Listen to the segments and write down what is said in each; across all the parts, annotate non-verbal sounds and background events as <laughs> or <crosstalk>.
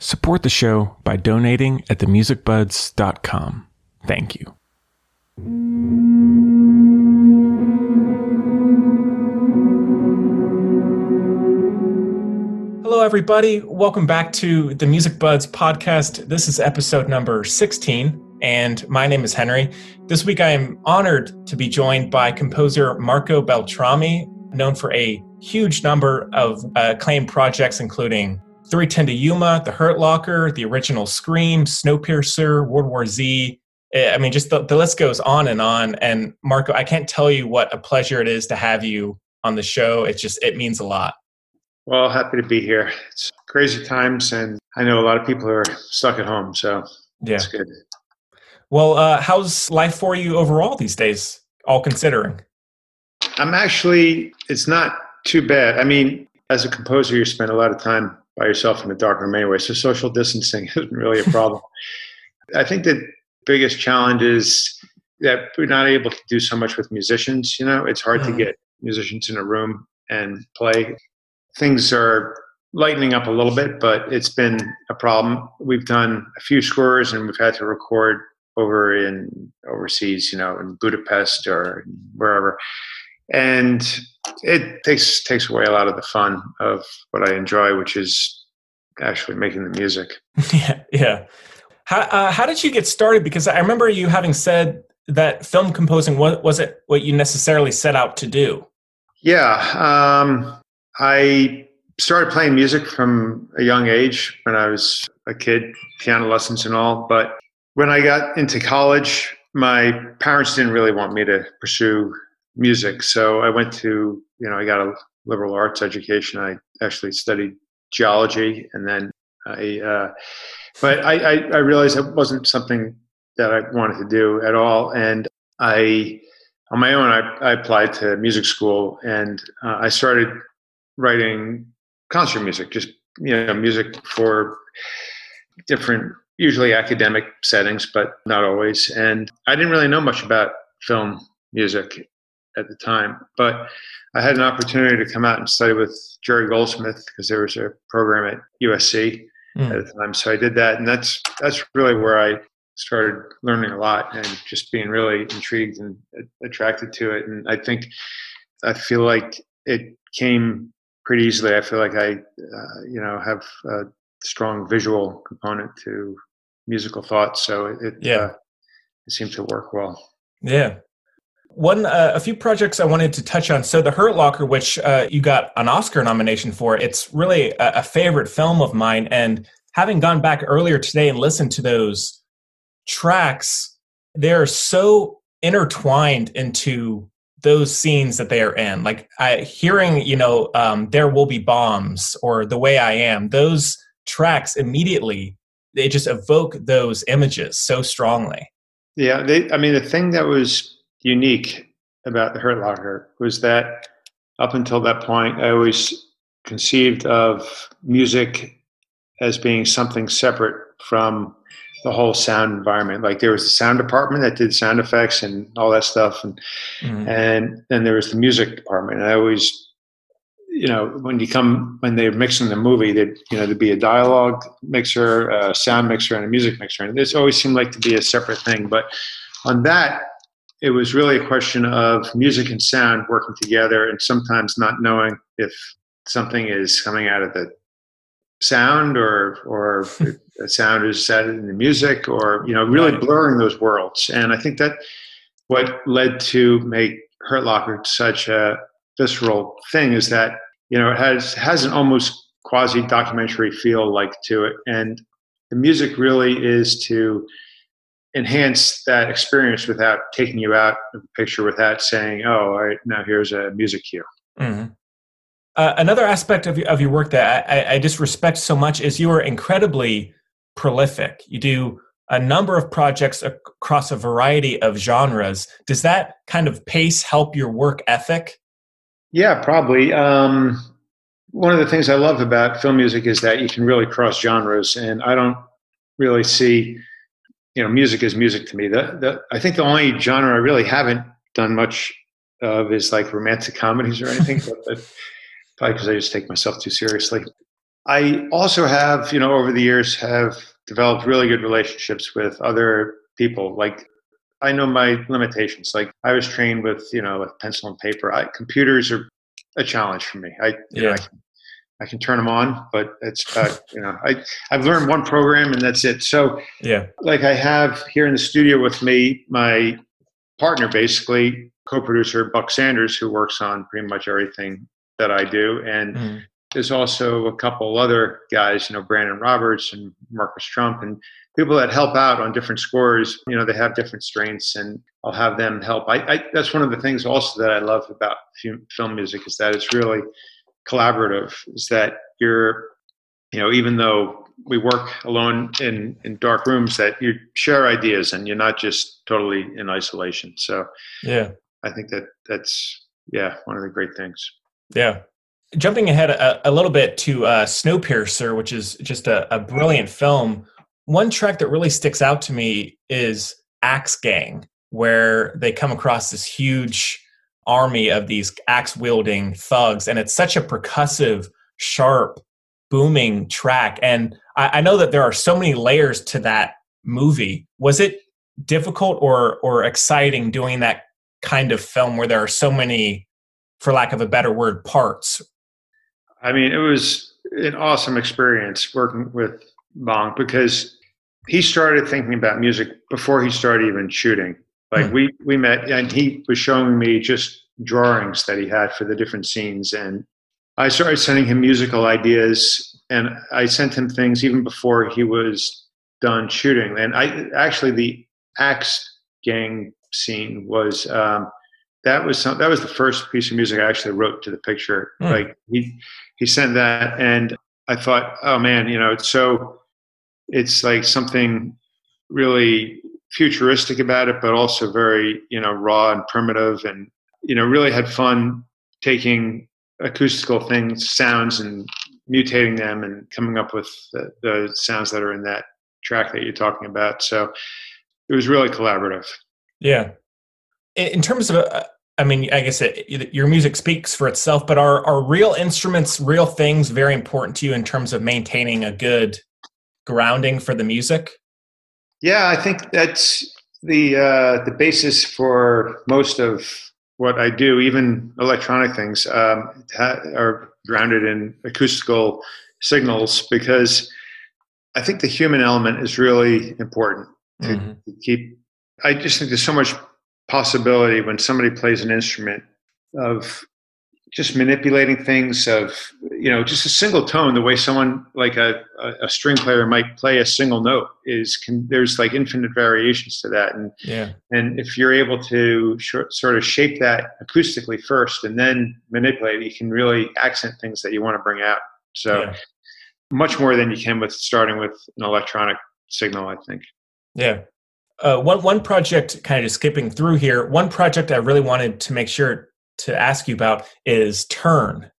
Support the show by donating at themusicbuds.com. Thank you. Hello, everybody. Welcome back to the Music Buds podcast. This is episode number 16, and my name is Henry. This week, I am honored to be joined by composer Marco Beltrami, known for a huge number of uh, acclaimed projects, including 310 to Yuma, The Hurt Locker, the original Scream, Snowpiercer, World War Z. Eh, mean, just the, the list goes on and on. And Marco, I can't tell you what a pleasure it is to have you on the show. It just, it means a lot. Well, happy to be here. It's crazy times, and I know a lot of people are stuck at home, so yeah, it's good. Well, uh, how's life for you overall these days, all considering? I'm actually, it's not too bad. I mean, as a composer, you spend a lot of time by yourself in a dark room anyway, so social distancing <laughs> isn't really a problem. I think the biggest challenge is that we're not able to do so much with musicians. You know, it's hard mm-hmm. to get musicians in a room and play things are lightening up a little bit, but it's been a problem. We've done a few scores and we've had to record over in overseas, you know, in Budapest or wherever. And it takes takes away a lot of the fun of what I enjoy, which is actually making the music. <laughs> yeah, yeah. How uh, how did you get started? Because I remember you having said that film composing was was it what you necessarily set out to do? Yeah, um, I started playing music from a young age when I was a kid, piano lessons and all. But when I got into college, my parents didn't really want me to pursue music. So I went to, you know, I got a liberal arts education. I actually studied geology and then I, uh, but I, I, I realized it wasn't something that I wanted to do at all. And I, on my own, I, I applied to music school and uh, I started writing concert music, just you know, music for different, usually academic settings, but not always. And I didn't really know much about film music at the time, but I had an opportunity to come out and study with Jerry Goldsmith because there was a program at USC mm. at the time. So I did that, and that's that's really where I started learning a lot and just being really intrigued and attracted to it. And I think I feel like it came pretty easily. I feel like I, uh, you know, have a strong visual component to musical thought, so it, it yeah, uh, it seemed to work well. Yeah. One, uh, a few projects I wanted to touch on. So, The Hurt Locker, which uh, you got an Oscar nomination for, it's really a, a favorite film of mine. And having gone back earlier today and listened to those tracks, they're so intertwined into those scenes that they are in like I, hearing you know um, there will be bombs or the way i am those tracks immediately they just evoke those images so strongly yeah they, i mean the thing that was unique about the hurt locker was that up until that point i always conceived of music as being something separate from the whole sound environment. Like there was the sound department that did sound effects and all that stuff, and mm-hmm. and then there was the music department. And I always, you know, when you come when they're mixing the movie, that you know there'd be a dialogue mixer, a sound mixer, and a music mixer, and this always seemed like to be a separate thing. But on that, it was really a question of music and sound working together, and sometimes not knowing if something is coming out of the sound or or <laughs> the sound is set in the music or you know really blurring those worlds. And i think that what led to make hurt locker such a visceral thing is that you know it has has an almost quasi documentary feel like to it. And the music really is to enhance that experience without taking you out of the picture without saying oh all right now here's a music cue mm-hmm. Uh, another aspect of, of your work that I, I just respect so much is you are incredibly prolific. You do a number of projects across a variety of genres. Does that kind of pace help your work ethic? Yeah, probably. Um, one of the things I love about film music is that you can really cross genres, and I don't really see, you know, music is music to me. The, the, I think the only genre I really haven't done much of is like romantic comedies or anything. but, <laughs> but probably because I just take myself too seriously. I also have, you know, over the years have developed really good relationships with other people. Like I know my limitations. Like I was trained with, you know, with pencil and paper. I, computers are a challenge for me. I, you yeah. know, I can, I can turn them on, but it's about, you know, I, I've learned one program and that's it. So yeah, like I have here in the studio with me, my partner, basically co-producer Buck Sanders, who works on pretty much everything that I do. And mm there's also a couple other guys, you know, Brandon Roberts and Marcus Trumpp and people that help out on different scores. You know, they have different strengths and I'll have them help. I, I that's one of the things also that I love about film music is that it's really collaborative is that you're, you know, even though we work alone in, in dark rooms that you share ideas and you're not just totally in isolation. So yeah, I think that that's, yeah, one of the great things. Yeah jumping ahead a, a little bit to uh, Snowpiercer, which is just a, a, brilliant film. One track that really sticks out to me is Axe Gang, where they come across this huge army of these axe wielding thugs, and it's such a percussive, sharp, booming track. And I, I know that there are so many layers to that movie. Was it difficult or or exciting doing that kind of film where there are so many for lack of a better word parts I mean, it was an awesome experience working with Bong because he started thinking about music before he started even shooting. Like hmm. we we met and he was showing me just drawings that he had for the different scenes and I started sending him musical ideas and I sent him things even before he was done shooting. And I actually the Axe gang scene was um, that was some, that was the first piece of music I actually wrote to the picture. Mm. Like he he sent that, and I thought, oh man, you know, it's so it's like something really futuristic about it, but also very you know raw and primitive, and you know really had fun taking acoustical things, sounds, and mutating them and coming up with the, the sounds that are in that track that you're talking about. So it was really collaborative. Yeah, in terms of uh, i mean i guess it, your music speaks for itself but are are real instruments real things very important to you in terms of maintaining a good grounding for the music yeah i think that's the uh, the basis for most of what i do even electronic things um, are grounded in acoustical signals because i think the human element is really important to, mm-hmm. to keep i just think there's so much possibility when somebody plays an instrument of just manipulating things of you know just a single tone the way someone like a, a string player might play a single note is can there's like infinite variations to that and yeah and if you're able to sh- sort of shape that acoustically first and then manipulate you can really accent things that you want to bring out so yeah. much more than you can with starting with an electronic signal i think yeah uh, one one project, kind of just skipping through here. One project I really wanted to make sure to ask you about is Turn,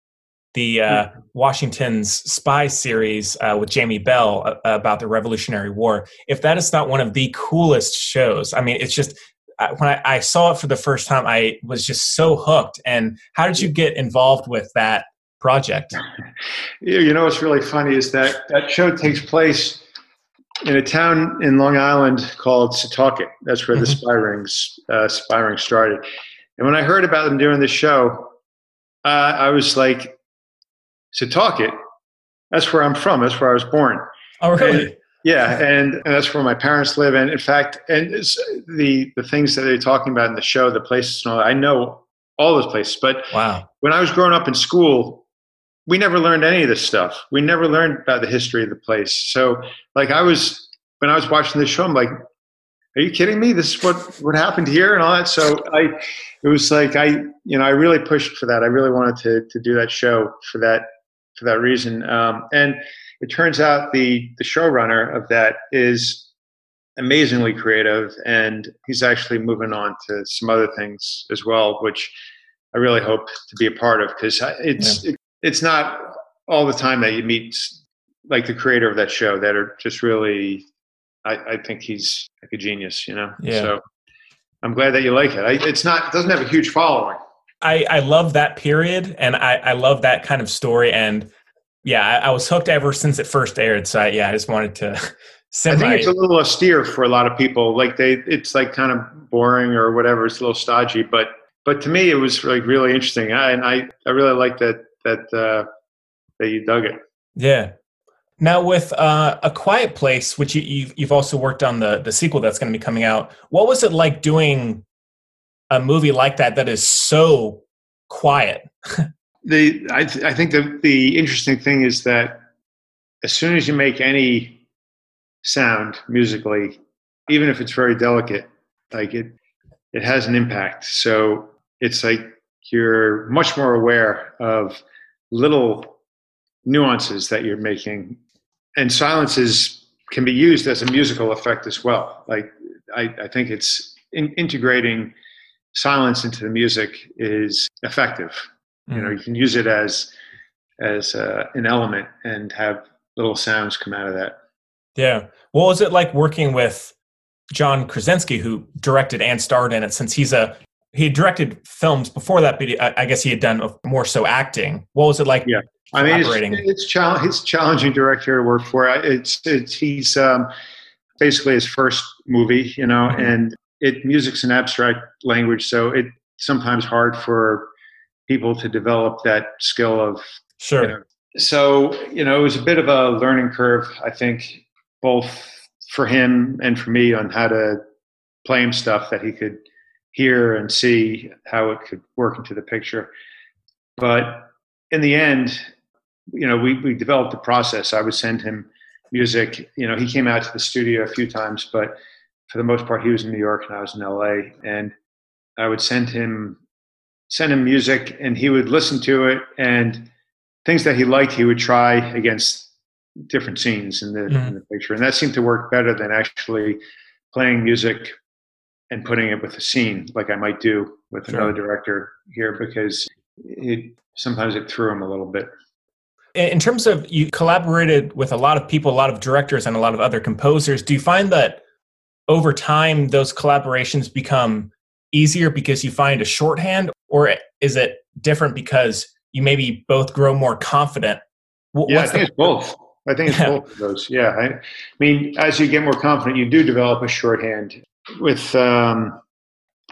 the uh, mm-hmm. Washington's spy series uh, with Jamie Bell uh, about the Revolutionary War. If that is not one of the coolest shows, I mean, it's just when I, I, saw it for the first time, I was just so hooked. And how did you get involved with that project? You know, what's really funny is that that show takes place in a town in Long Island called Setauket. That's where mm-hmm. the spy rings uh, spy ring started. And when I heard about them doing this show, uh, I was like, Setauket. That's where I'm from. That's where I was born. Oh, really? And, yeah, and, and, that's where my parents live. And in fact, and the the things that they're talking about in the show, the places and all that, I know all those places. But wow, when I was growing up in school, we never learned any of this stuff. We never learned about the history of the place. So, like, I was when I was watching this show, I'm like, "Are you kidding me? This is what what happened here and all that." So, I it was like I you know I really pushed for that. I really wanted to to do that show for that for that reason. Um, and it turns out the the showrunner of that is amazingly creative, and he's actually moving on to some other things as well, which I really hope to be a part of because it's yeah it's not all the time that you meet like the creator of that show that are just really I, I think he's like a genius, you know. Yeah. So I'm glad that you like it. I, it's not it doesn't have a huge following. I, I love that period and I, I love that kind of story and yeah, I, I, was hooked ever since it first aired. So I, yeah, I just wanted to. <laughs> I think it's a little austere for a lot of people. Like they, it's like kind of boring or whatever. It's a little stodgy, but but to me, it was like really interesting. I, and I I really like that that uh, that you dug it. Yeah. Now with uh, a Quiet Place, which you, you've you've also worked on the the sequel that's going to be coming out. What was it like doing a movie like that that is so quiet? the I, th- I think the the interesting thing is that as soon as you make any sound musically, even if it's very delicate, like it it has an impact. So it's like you're much more aware of little nuances that you're making, and silences can be used as a musical effect as well. Like I, I think it's in, integrating silence into the music is effective Mm-hmm. You know, you can use it as as uh, an element and have little sounds come out of that. Yeah. What was it like working with John Krasinski, who directed and starred in it? Since he's a he directed films before that, but I guess he had done more so acting. What was it like? Yeah, I mean, it's, it's, it's challenging director to work for. It's it's he's um, basically his first movie, you know, mm-hmm. and it music's an abstract language, so it sometimes hard for people to develop that skill of sure. You know, so you know, it was a bit of a learning curve, I think, both for him and for me on how to play him stuff that he could hear and see how it could work into the picture. But in the end, you know, we, we developed a process. I would send him music. You know, he came out to the studio a few times, but for the most part, he was in New York and I was in LA. And I would send him send him music and he would listen to it and things that he liked he would try against different scenes in the, mm-hmm. in the picture and that seemed to work better than actually playing music and putting it with a scene like i might do with sure. another director here because it sometimes it threw him a little bit in terms of you collaborated with a lot of people a lot of directors and a lot of other composers do you find that over time those collaborations become easier because you find a shorthand or is it different because you maybe both grow more confident? yeah, I think the- it's both. I think it's <laughs> both of those. Yeah, I, I, mean, as you get more confident, you do develop a shorthand. With um,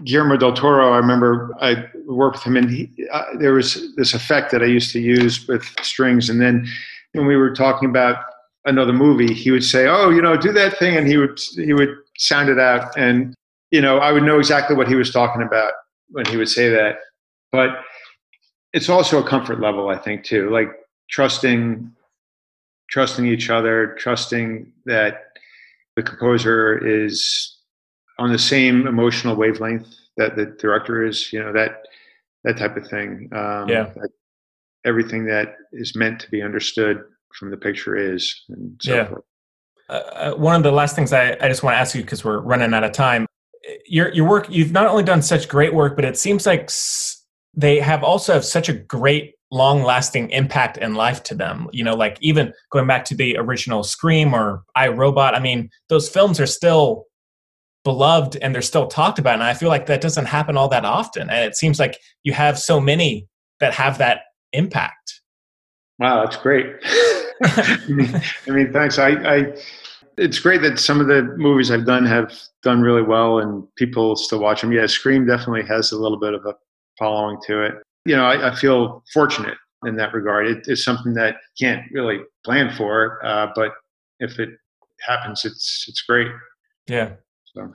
Guillermo del Toro, I remember I worked with him, and he, uh, there was this effect that I used to use with strings. And then when we were talking about another movie, he would say, "Oh, you know, do that thing," and he would he would sound it out, and you know, I would know exactly what he was talking about when he would say that. But it's also a comfort level, I think, too. Like trusting, trusting each other, trusting that the composer is on the same emotional wavelength that the director is. You know that that type of thing. Um, yeah. That everything that is meant to be understood from the picture is, and so yeah. forth. Uh, uh one of the last things I, I just want to ask you because we're running out of time. Your your work, you've not only done such great work, but it seems like they have also have such a great long lasting impact in life to them you know like even going back to the original scream or i robot i mean those films are still beloved and they're still talked about and i feel like that doesn't happen all that often and it seems like you have so many that have that impact wow that's great <laughs> I, mean, I mean thanks I, I it's great that some of the movies i've done have done really well and people still watch them yeah scream definitely has a little bit of a following to it. You know, I, I feel fortunate in that regard. It is something that you can't really plan for, uh, but if it happens, it's it's great. Yeah. So,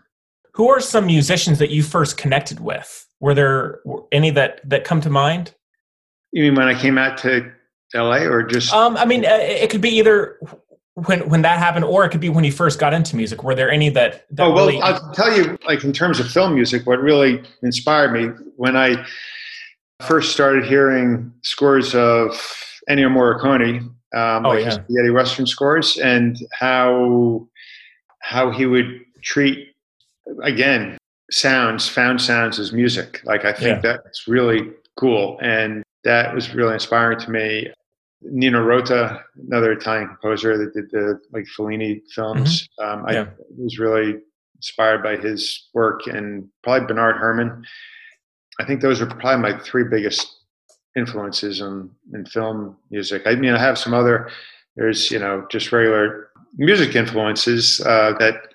who are some musicians that you first connected with? Were there any that that come to mind? You mean when I came out to L.A. or just? Um, I mean, uh, it could be either when when that happened, or it could be when you first got into music. Were there any that? that oh well, really... I'll tell you. Like in terms of film music, what really inspired me when I first started hearing scores of Ennio Morricone, um, oh, like yeah. spaghetti western scores, and how how he would treat again sounds, found sounds as music. Like I think yeah. that's really cool, and that was really inspiring to me. Nino Rota, another Italian composer that did the like Fellini films. Mm-hmm. Um, I was really inspired by his work, and probably Bernard Herrmann. I think those are probably my three biggest influences in, in film music. I mean, I have some other. There's you know just regular music influences uh, that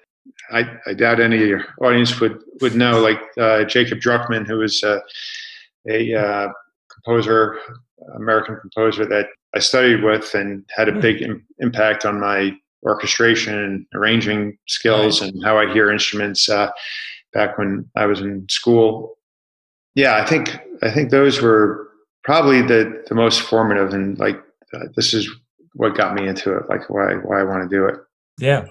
I, I, doubt any of your audience would would know, like uh, Jacob Druckman, who was uh, a uh, composer, American composer that I studied with and had a hmm. big Im- impact on my orchestration and arranging skills and how I hear instruments uh, back when I was in school. Yeah, I think I think those were probably the the most formative and like uh, this is what got me into it, like why why I want to do it. Yeah.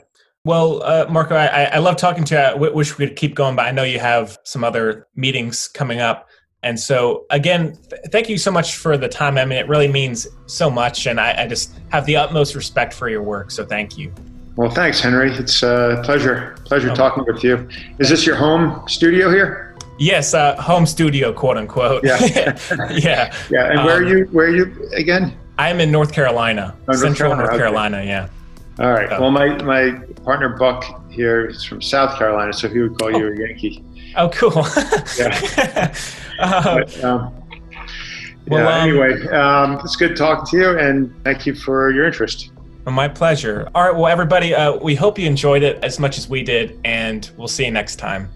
Well, uh, Marco, I, I love talking to you. I wish we could keep going, but I know you have some other meetings coming up. And so, again, th- thank you so much for the time. I mean, it really means so much, and I, I just have the utmost respect for your work. So, thank you. Well, thanks, Henry. It's a pleasure. Pleasure oh. talking with you. Is this your home studio here? Yes, uh, home studio, quote unquote. Yeah, <laughs> yeah, <laughs> yeah. And where um, are you? Where are you again? I'm in North Carolina, oh, North Central Carolina. North Carolina. Okay. Yeah. All right. Well, my my partner Buck here is from South Carolina, so he would call oh. you a Yankee. Oh, cool. <laughs> yeah. Uh, but, um, well, yeah. Um, anyway, um, it's good talking to you, and thank you for your interest. My pleasure. All right. Well, everybody, uh, we hope you enjoyed it as much as we did, and we'll see you next time.